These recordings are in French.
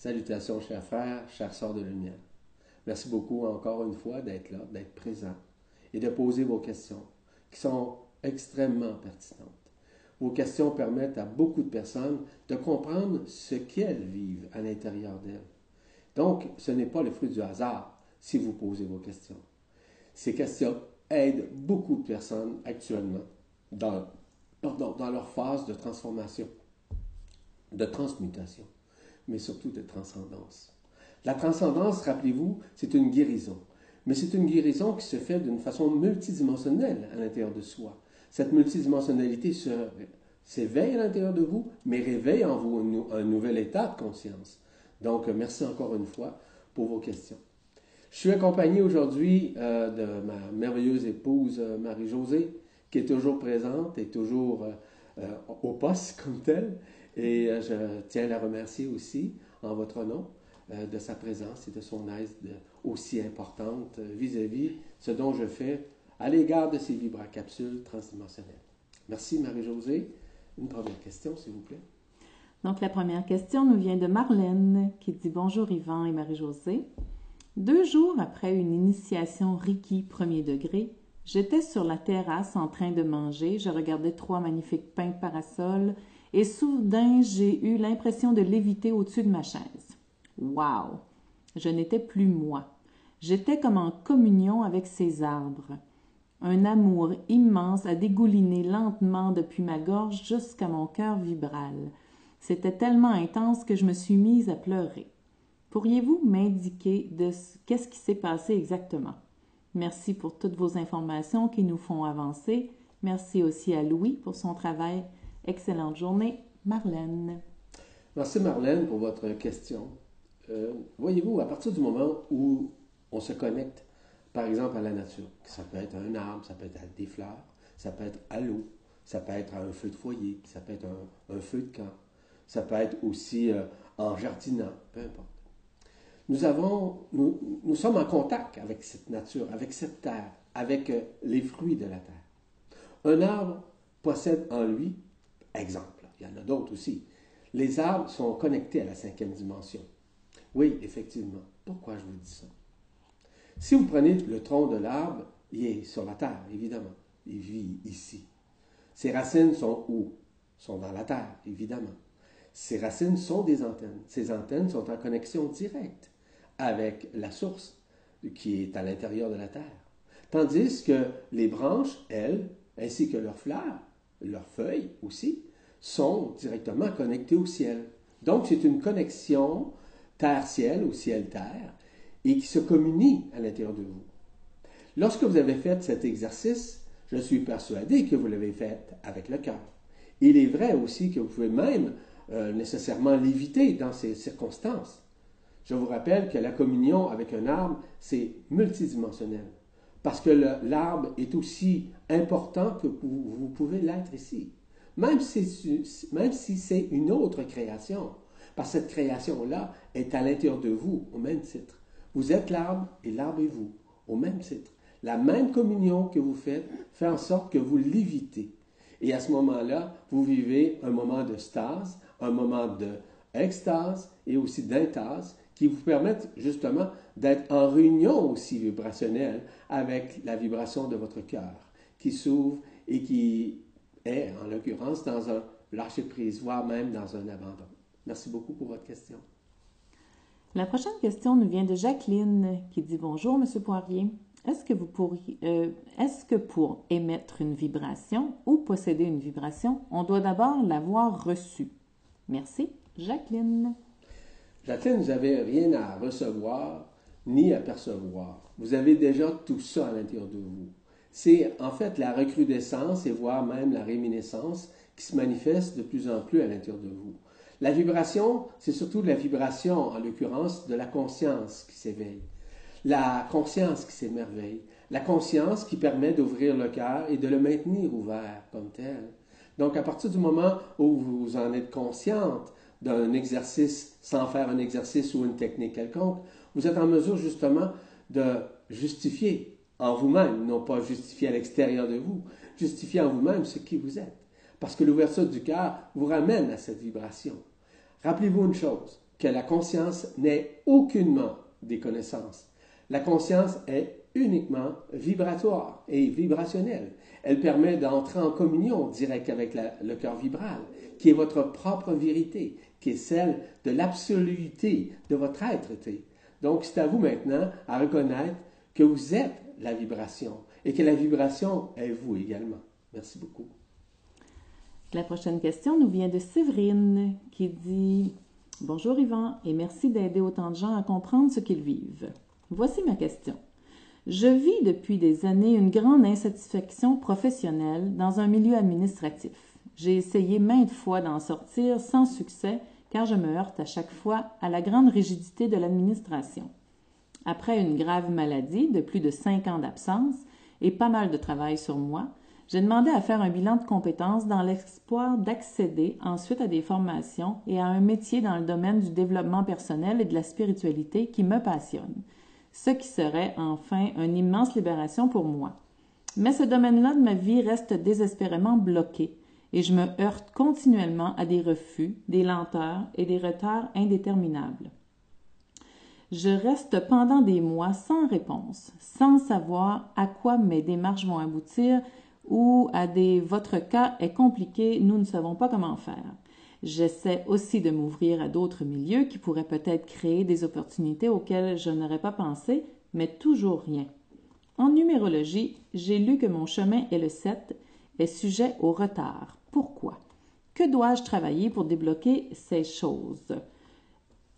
Salutations, chers frères, chers sœurs de lumière. Merci beaucoup encore une fois d'être là, d'être présent et de poser vos questions qui sont extrêmement pertinentes. Vos questions permettent à beaucoup de personnes de comprendre ce qu'elles vivent à l'intérieur d'elles. Donc, ce n'est pas le fruit du hasard si vous posez vos questions. Ces questions aident beaucoup de personnes actuellement dans, dans leur phase de transformation, de transmutation, mais surtout de transcendance. La transcendance, rappelez-vous, c'est une guérison. Mais c'est une guérison qui se fait d'une façon multidimensionnelle à l'intérieur de soi. Cette multidimensionnalité s'éveille à l'intérieur de vous, mais réveille en vous un, nouvel état de conscience. Donc, merci encore une fois pour vos questions. Je suis accompagné aujourd'hui euh, de ma merveilleuse épouse euh, Marie-Josée, qui est toujours présente et toujours euh, au poste comme telle. Et je tiens à la remercier aussi en votre nom. Euh, de sa présence et de son aide aussi importante euh, vis-à-vis ce dont je fais à l'égard de ces vibracapsules transdimensionnelles. Merci Marie-Josée. Une première question, s'il vous plaît. Donc, la première question nous vient de Marlène qui dit Bonjour Yvan et Marie-Josée. Deux jours après une initiation Reiki premier degré, j'étais sur la terrasse en train de manger. Je regardais trois magnifiques pins parasols et soudain j'ai eu l'impression de léviter au-dessus de ma chaise. Wow! Je n'étais plus moi. J'étais comme en communion avec ces arbres. Un amour immense a dégouliné lentement depuis ma gorge jusqu'à mon cœur vibral. C'était tellement intense que je me suis mise à pleurer. Pourriez-vous m'indiquer de qu'est-ce qui s'est passé exactement? Merci pour toutes vos informations qui nous font avancer. Merci aussi à Louis pour son travail. Excellente journée, Marlène. Merci Marlène pour votre question. Euh, voyez-vous, à partir du moment où on se connecte, par exemple, à la nature, ça peut être un arbre, ça peut être des fleurs, ça peut être à l'eau, ça peut être à un feu de foyer, ça peut être un, feu de camp, ça peut être aussi euh, en jardinant, peu importe. Nous, avons, nous, nous, sommes en contact avec cette nature, avec cette terre, avec euh, les fruits de la terre. Un arbre possède en lui, exemple, il y en a d'autres aussi, les arbres sont connectés à la cinquième dimension. Oui, effectivement. Pourquoi je vous dis ça? Si vous prenez le tronc de l'arbre, il est sur la terre, évidemment. Il vit ici. Ses racines sont où? Sont dans la terre, évidemment. Ses racines sont des antennes. Ces antennes sont en connexion directe avec la source qui est à l'intérieur de la terre. Tandis que les branches, elles, ainsi que leurs fleurs, leurs feuilles aussi, sont directement connectées au ciel. Donc, c'est une connexion terre-ciel ou ciel-terre, et qui se communie à l'intérieur de vous. Lorsque vous avez fait cet exercice, je suis persuadé que vous l'avez fait avec le cœur. Il est vrai aussi que vous pouvez même euh, nécessairement l'éviter dans ces circonstances. Je vous rappelle que la communion avec un arbre, c'est multidimensionnel, parce que l'arbre est aussi important que vous, pouvez l'être ici. Même si, même si c'est une autre création, parce que cette création-là est à l'intérieur de vous au même titre. Vous êtes l'arbre et l'arbre est vous au même titre. La même communion que vous faites fait en sorte que vous l'évitez. Et à ce moment-là, vous vivez un moment de stase, un moment d'extase et aussi d'intase qui vous permettent justement d'être en réunion aussi vibrationnelle avec la vibration de votre cœur qui s'ouvre et qui est, en l'occurrence, dans un lâcher-prise, voire même dans un abandon. Merci beaucoup pour votre question. La prochaine question nous vient de Jacqueline qui dit Bonjour, Monsieur Poirier. Est-ce que vous pourriez, euh, est-ce que pour émettre une vibration ou posséder une vibration, on doit d'abord l'avoir reçue? Merci, Jacqueline. Jacqueline, vous n'avez rien à recevoir ni à percevoir. Vous avez déjà tout ça à l'intérieur de vous. C'est en fait la recrudescence et voire même la réminiscence qui se manifeste de plus en plus à l'intérieur de vous. La vibration, c'est surtout la vibration, en l'occurrence, de la conscience qui s'éveille. La conscience qui s'émerveille. La conscience qui permet d'ouvrir le cœur et de le maintenir ouvert comme tel. Donc, à partir du moment où vous en êtes consciente d'un exercice sans faire un exercice ou une technique quelconque, vous êtes en mesure justement de justifier en vous-même, non pas justifier à l'extérieur de vous, justifier en vous-même ce qui vous êtes. Parce que l'ouverture du cœur vous ramène à cette vibration. Rappelez-vous une chose, que la conscience n'est aucunement des connaissances. La conscience est uniquement vibratoire et vibrationnelle. Elle permet d'entrer en communion directe avec le cœur vibral, qui est votre propre vérité, qui est celle de l'absoluité de votre être. Donc, c'est à vous maintenant à reconnaître que vous êtes la vibration et que la vibration est vous également. Merci beaucoup. La prochaine question nous vient de Séverine qui dit Bonjour Yvan et merci d'aider autant de gens à comprendre ce qu'ils vivent. Voici ma question. Je vis depuis des années une grande insatisfaction professionnelle dans un milieu administratif. J'ai essayé maintes fois d'en sortir sans succès car je me heurte à chaque fois à la grande rigidité de l'administration. Après une grave maladie de plus de cinq ans d'absence et pas mal de travail sur moi, j'ai demandé à faire un bilan de compétences dans l'espoir d'accéder ensuite à des formations et à un métier dans le domaine du développement personnel et de la spiritualité qui me passionne, ce qui serait enfin une immense libération pour moi. Mais ce domaine-là de ma vie reste désespérément bloqué et je me heurte continuellement à des refus, des lenteurs et des retards indéterminables. Je reste pendant des mois sans réponse, sans savoir à quoi mes démarches vont aboutir ou à des votre cas est compliqué, nous ne savons pas comment faire. J'essaie aussi de m'ouvrir à d'autres milieux qui pourraient peut-être créer des opportunités auxquelles je n'aurais pas pensé, mais toujours rien. En numérologie, j'ai lu que mon chemin est le 7 est sujet au retard. Pourquoi? Que dois-je travailler pour débloquer ces choses?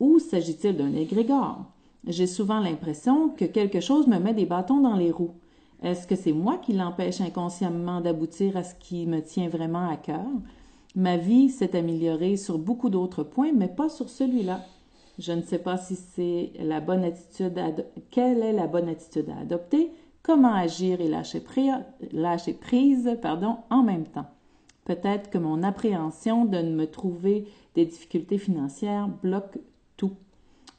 Ou s'agit-il d'un égrégore? J'ai souvent l'impression que quelque chose me met des bâtons dans les roues. Est-ce que c'est moi qui l'empêche inconsciemment d'aboutir à ce qui me tient vraiment à cœur? Ma vie s'est améliorée sur beaucoup d'autres points, mais pas sur celui-là. Je ne sais pas si c'est la bonne attitude quelle est la bonne attitude à adopter, comment agir et lâcher, lâcher prise pardon, en même temps. Peut-être que mon appréhension de me trouver des difficultés financières bloque tout.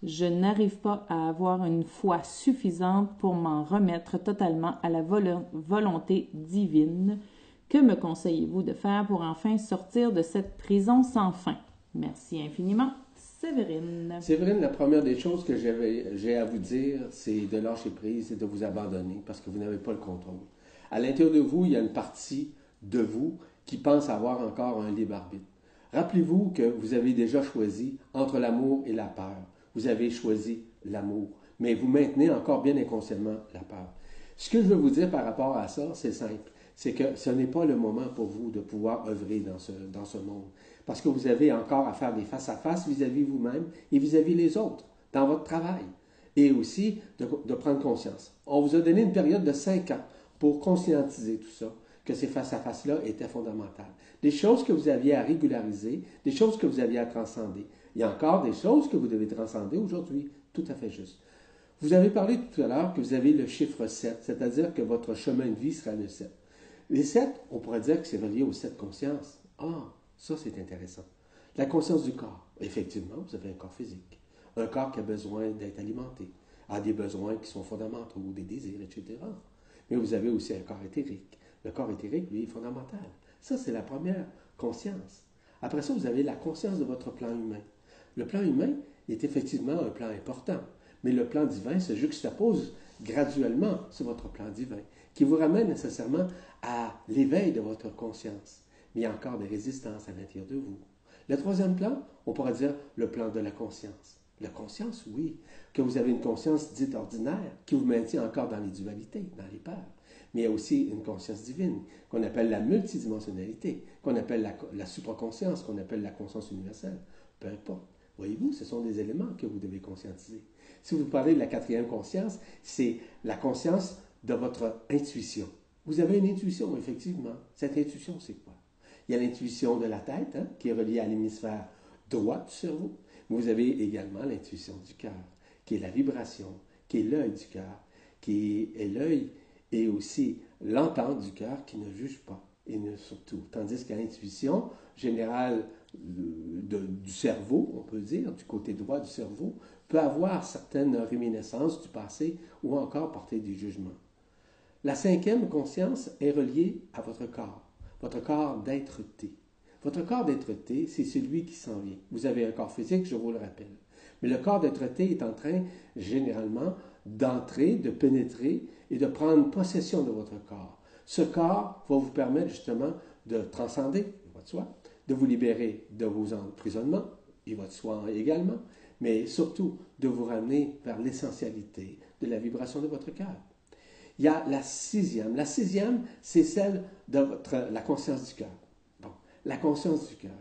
Je n'arrive pas à avoir une foi suffisante pour m'en remettre totalement à la volonté divine. Que me conseillez-vous de faire pour enfin sortir de cette prison sans fin? Merci infiniment. Séverine. Séverine, la première des choses que j'ai à vous dire, c'est de lâcher prise et de vous abandonner parce que vous n'avez pas le contrôle. À l'intérieur de vous, il y a une partie de vous qui pense avoir encore un libre arbitre. Rappelez-vous que vous avez déjà choisi entre l'amour et la peur. Vous avez choisi l'amour, mais vous maintenez encore bien inconsciemment la peur. Ce que je veux vous dire par rapport à ça, c'est simple. C'est que ce n'est pas le moment pour vous de pouvoir œuvrer dans ce, dans ce monde. Parce que vous avez encore à faire des face-à-face vis-à-vis vous-même et vis-à-vis les autres, dans votre travail. Et aussi de, de prendre conscience. On vous a donné une période de cinq ans pour conscientiser tout ça que ces face-à-face-là étaient fondamentales. Des choses que vous aviez à régulariser, des choses que vous aviez à transcender. Il y a encore des choses que vous devez transcender aujourd'hui. Tout à fait juste. Vous avez parlé tout à l'heure que vous avez le chiffre 7, c'est-à-dire que votre chemin de vie sera le 7. Les 7, on pourrait dire que c'est relié aux 7 consciences. Ah, ça c'est intéressant. La conscience du corps. Effectivement, vous avez un corps physique. Un corps qui a besoin d'être alimenté, a des besoins qui sont fondamentaux, des désirs, etc. Mais vous avez aussi un corps éthérique le corps éthérique, lui, est fondamental. Ça, c'est la première conscience. Après ça, vous avez la conscience de votre plan humain. Le plan humain est effectivement un plan important, mais le plan divin se juxtapose graduellement sur votre plan divin, qui vous ramène nécessairement à l'éveil de votre conscience. Mais il y a encore des résistances à l'intérieur de vous. Le troisième plan, on pourrait dire le plan de la conscience. La conscience, oui, que vous avez une conscience dite ordinaire qui vous maintient encore dans les dualités, dans les peurs mais il y a aussi une conscience divine qu'on appelle la multidimensionnalité, qu'on appelle la, la supraconscience, qu'on appelle la conscience universelle. Peu importe. Voyez-vous, ce sont des éléments que vous devez conscientiser. Si vous parlez de la quatrième conscience, c'est la conscience de votre intuition. Vous avez une intuition, effectivement. Cette intuition, c'est quoi? Il y a l'intuition de la tête, hein, qui est reliée à l'hémisphère droit du cerveau. Vous avez également l'intuition du cœur, qui est la vibration, qui est l'œil du cœur, qui est l'œil et aussi l'entente du cœur qui ne juge pas, et ne surtout. Tandis qu'à l'intuition générale du cerveau, on peut dire, du côté droit du cerveau, peut avoir certaines réminiscences du passé ou encore porter des jugements. La cinquième conscience est reliée à votre corps, votre corps d'être-té. Votre corps d'être-té, c'est celui qui s'en vient. Vous avez un corps physique, je vous le rappelle. Mais le corps d'être est en train, généralement, d'entrer, de pénétrer et de prendre possession de votre corps. Ce corps va vous permettre justement de transcender votre soi, de vous libérer de vos emprisonnements, et votre soi également, mais surtout de vous ramener vers l'essentialité de la vibration de votre cœur. Il y a la sixième. La sixième, c'est celle de votre, la conscience du cœur. Bon, la conscience du cœur.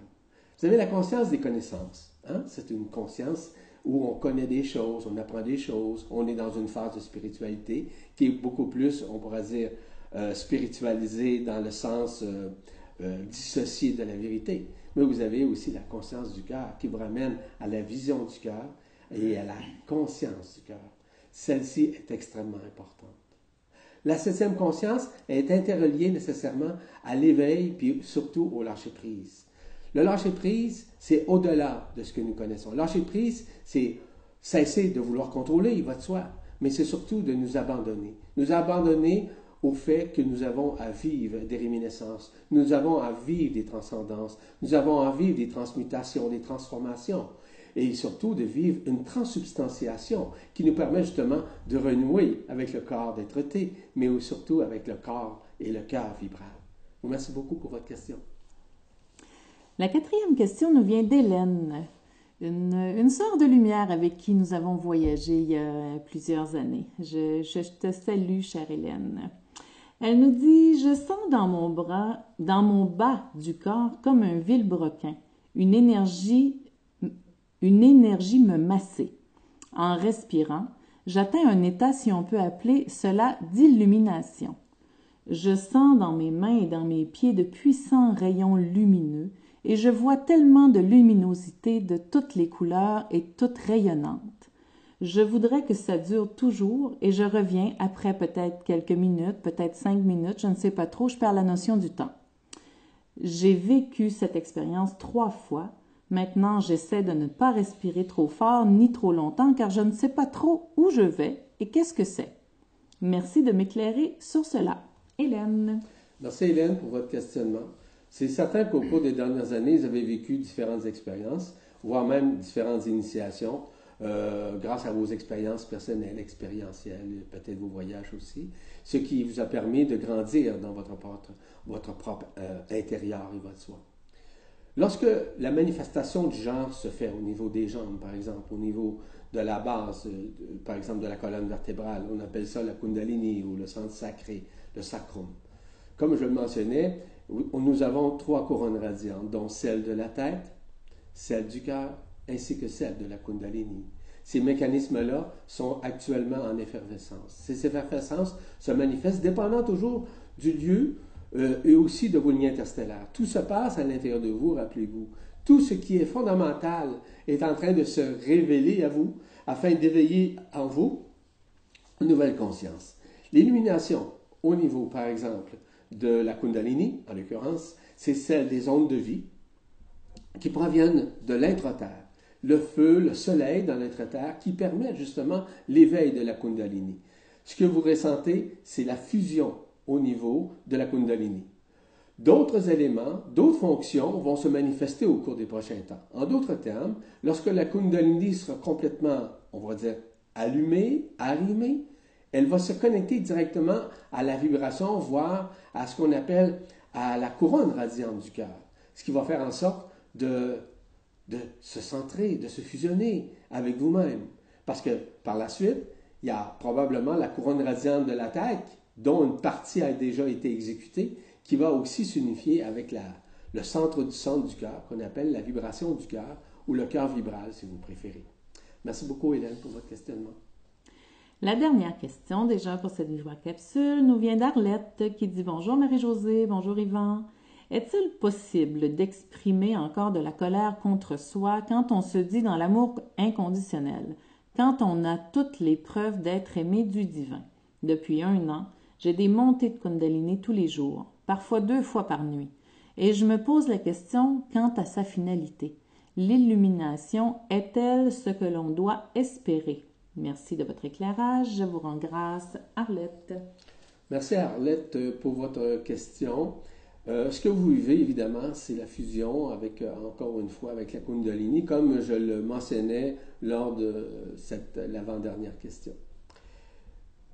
Vous avez la conscience des connaissances. Hein? C'est une conscience où on connaît des choses, on apprend des choses, on est dans une phase de spiritualité qui est beaucoup plus, on pourrait dire, euh, spiritualisée dans le sens euh, euh, dissocié de la vérité. Mais vous avez aussi la conscience du cœur qui vous ramène à la vision du cœur et à la conscience du cœur. Celle-ci est extrêmement importante. La septième conscience est interreliée nécessairement à l'éveil, puis surtout au lâcher-prise. Le lâcher-prise, c'est au-delà de ce que nous connaissons. Lâcher-prise, c'est cesser de vouloir contrôler, il va de soi, mais c'est surtout de nous abandonner. Nous abandonner au fait que nous avons à vivre des réminiscences, nous avons à vivre des transcendances, nous avons à vivre des transmutations, des transformations et surtout de vivre une transsubstantiation qui nous permet justement de renouer avec le corps d'être T, mais surtout avec le corps et le cœur vibral. Merci beaucoup pour votre question. La quatrième question nous vient d'Hélène, une, une sœur de lumière avec qui nous avons voyagé il y a plusieurs années. Je, je te salue, chère Hélène. Elle nous dit Je sens dans mon bras, dans mon bas du corps, comme un vilebrequin, une énergie une énergie me massait. En respirant, j'atteins un état, si on peut appeler cela, d'illumination. Je sens dans mes mains et dans mes pieds de puissants rayons lumineux, et je vois tellement de luminosité de toutes les couleurs et toutes rayonnantes. Je voudrais que ça dure toujours, et je reviens après peut-être quelques minutes, peut-être cinq minutes, je ne sais pas trop, je perds la notion du temps. J'ai vécu cette expérience trois fois, Maintenant, j'essaie de ne pas respirer trop fort ni trop longtemps car je ne sais pas trop où je vais et qu'est-ce que c'est. Merci de m'éclairer sur cela. Hélène. Merci Hélène pour votre questionnement. C'est certain qu'au cours des dernières années, vous avez vécu différentes expériences, voire même différentes initiations, euh, grâce à vos expériences personnelles, expérientielles, peut-être vos voyages aussi, ce qui vous a permis de grandir dans votre propre, euh, intérieur et votre soi. Lorsque la manifestation du genre se fait au niveau des jambes, par exemple, au niveau de la base, euh, par exemple de la colonne vertébrale, on appelle ça la kundalini ou le centre sacré, le sacrum. Comme je le mentionnais, nous avons trois couronnes radiantes, dont celle de la tête, celle du cœur, ainsi que celle de la kundalini. Ces mécanismes-là sont actuellement en effervescence. Ces effervescences se manifestent dépendant toujours du lieu euh, et aussi de vos lignes interstellaires. Tout se passe à l'intérieur de vous, rappelez-vous. Tout ce qui est fondamental est en train de se révéler à vous afin d'éveiller en vous une nouvelle conscience. L'illumination au niveau, par exemple, de la Kundalini, en l'occurrence, c'est celle des ondes de vie qui proviennent de l'intra-terre. Le feu, le soleil dans l'intra-terre qui permet justement l'éveil de la Kundalini. Ce que vous ressentez, c'est la fusion au niveau de la Kundalini. D'autres éléments, d'autres fonctions vont se manifester au cours des prochains temps. En d'autres termes, lorsque la Kundalini sera complètement, on va dire, allumée, arrimée, elle va se connecter directement à la vibration, voire à ce qu'on appelle à la couronne radiante du cœur, ce qui va faire en sorte de, de se centrer, de se fusionner avec vous-même. Parce que par la suite, il y a probablement la couronne radiante de la tête dont une partie a déjà été exécutée, qui va aussi s'unifier avec le centre du centre du cœur, qu'on appelle la vibration du cœur, ou le cœur vibral, si vous préférez. Merci beaucoup, Hélène, pour votre questionnement. La dernière question, déjà pour cette voix capsule, nous vient d'Arlette qui dit Bonjour Marie-Josée, bonjour Yvan. Est-il possible d'exprimer encore de la colère contre soi quand on se dit dans l'amour inconditionnel, quand on a toutes les preuves d'être aimé du divin? Depuis un an, j'ai des montées de Kundalini tous les jours, parfois deux fois par nuit, et je me pose la question quant à sa finalité. L'illumination est-elle ce que l'on doit espérer? Merci de votre éclairage. Je vous rends grâce, Arlette. Merci Arlette pour votre question. Euh, ce que vous vivez, évidemment, c'est la fusion avec, euh, encore une fois, avec la Kundalini, comme je le mentionnais lors de l'avant-dernière question.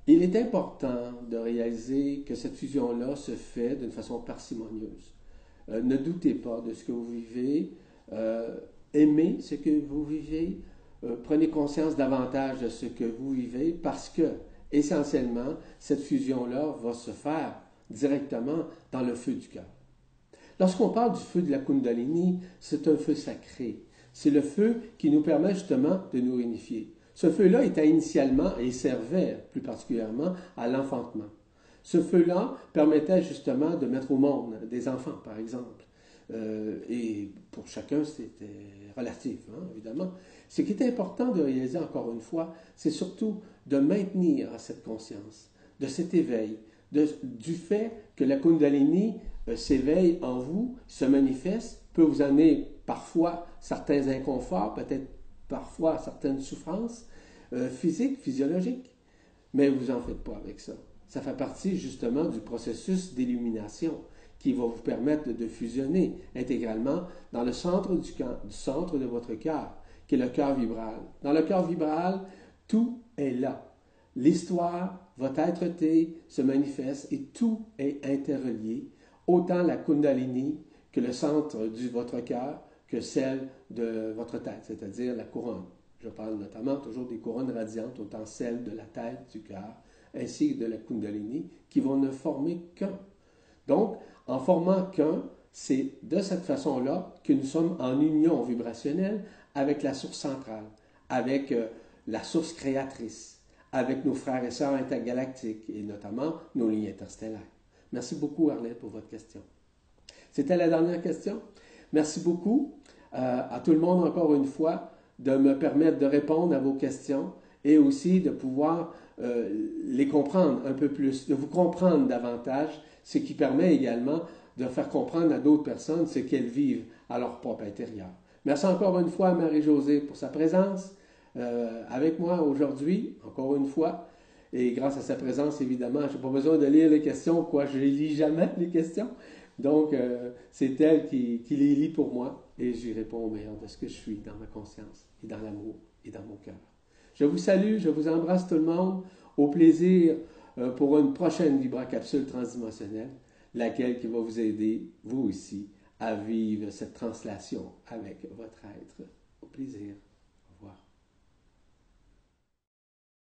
Il est important de réaliser que cette fusion-là se fait d'une façon parcimonieuse. Euh, ne doutez pas de ce que vous vivez. aimez ce que vous vivez. prenez conscience davantage de ce que vous vivez parce que, essentiellement, cette fusion-là va se faire directement dans le feu du cœur. Lorsqu'on parle du feu de la Kundalini, c'est un feu sacré. C'est le feu qui nous permet justement de nous unifier. Ce feu-là était initialement et servait plus particulièrement à l'enfantement. Ce feu-là permettait justement de mettre au monde des enfants, par exemple. Euh, et pour chacun, c'était relatif, hein, évidemment. Ce qui est important de réaliser, encore une fois, c'est surtout de maintenir cette conscience, de cet éveil, du fait que la Kundalini euh, s'éveille en vous, se manifeste, peut vous amener parfois certains inconforts, peut-être parfois certaines souffrances euh, physiques, physiologiques. Mais vous en faites pas avec ça. Ça fait partie justement du processus d'illumination qui va vous permettre de fusionner intégralement dans le centre du, centre de votre cœur, qui est le cœur vibral. Dans le cœur vibral, tout est là. L'histoire, votre être-té se manifeste et tout est interrelié, autant la Kundalini que le centre de votre cœur que celle de votre tête, c'est-à-dire la couronne. Je parle notamment toujours des couronnes radiantes, autant celle de la tête, du cœur, ainsi que de la Kundalini, qui vont ne former qu'un. Donc, en formant qu'un, c'est de cette façon-là que nous sommes en union vibrationnelle avec la source centrale, avec euh, la source créatrice avec nos frères et sœurs intergalactiques et notamment nos lignes interstellaires. Merci beaucoup, Arlette, pour votre question. C'était la dernière question? Merci beaucoup euh, à tout le monde encore une fois de me permettre de répondre à vos questions et aussi de pouvoir euh, les comprendre un peu plus, de vous comprendre davantage, ce qui permet également de faire comprendre à d'autres personnes ce qu'elles vivent à leur propre intérieur. Merci encore une fois à Marie-Josée pour sa présence. Euh, avec moi aujourd'hui, encore une fois. Et grâce à sa présence, évidemment, je n'ai pas besoin de lire les questions, quoi, je lis jamais les questions. Donc, euh, c'est elle qui, les lit pour moi et j'y réponds au meilleur de ce que je suis dans ma conscience et dans l'amour et dans mon cœur. Je vous salue, je vous embrasse tout le monde. Au plaisir euh, pour une prochaine vibra-capsule transdimensionnelle, laquelle qui va vous aider, vous aussi, à vivre cette translation avec votre être. Au plaisir.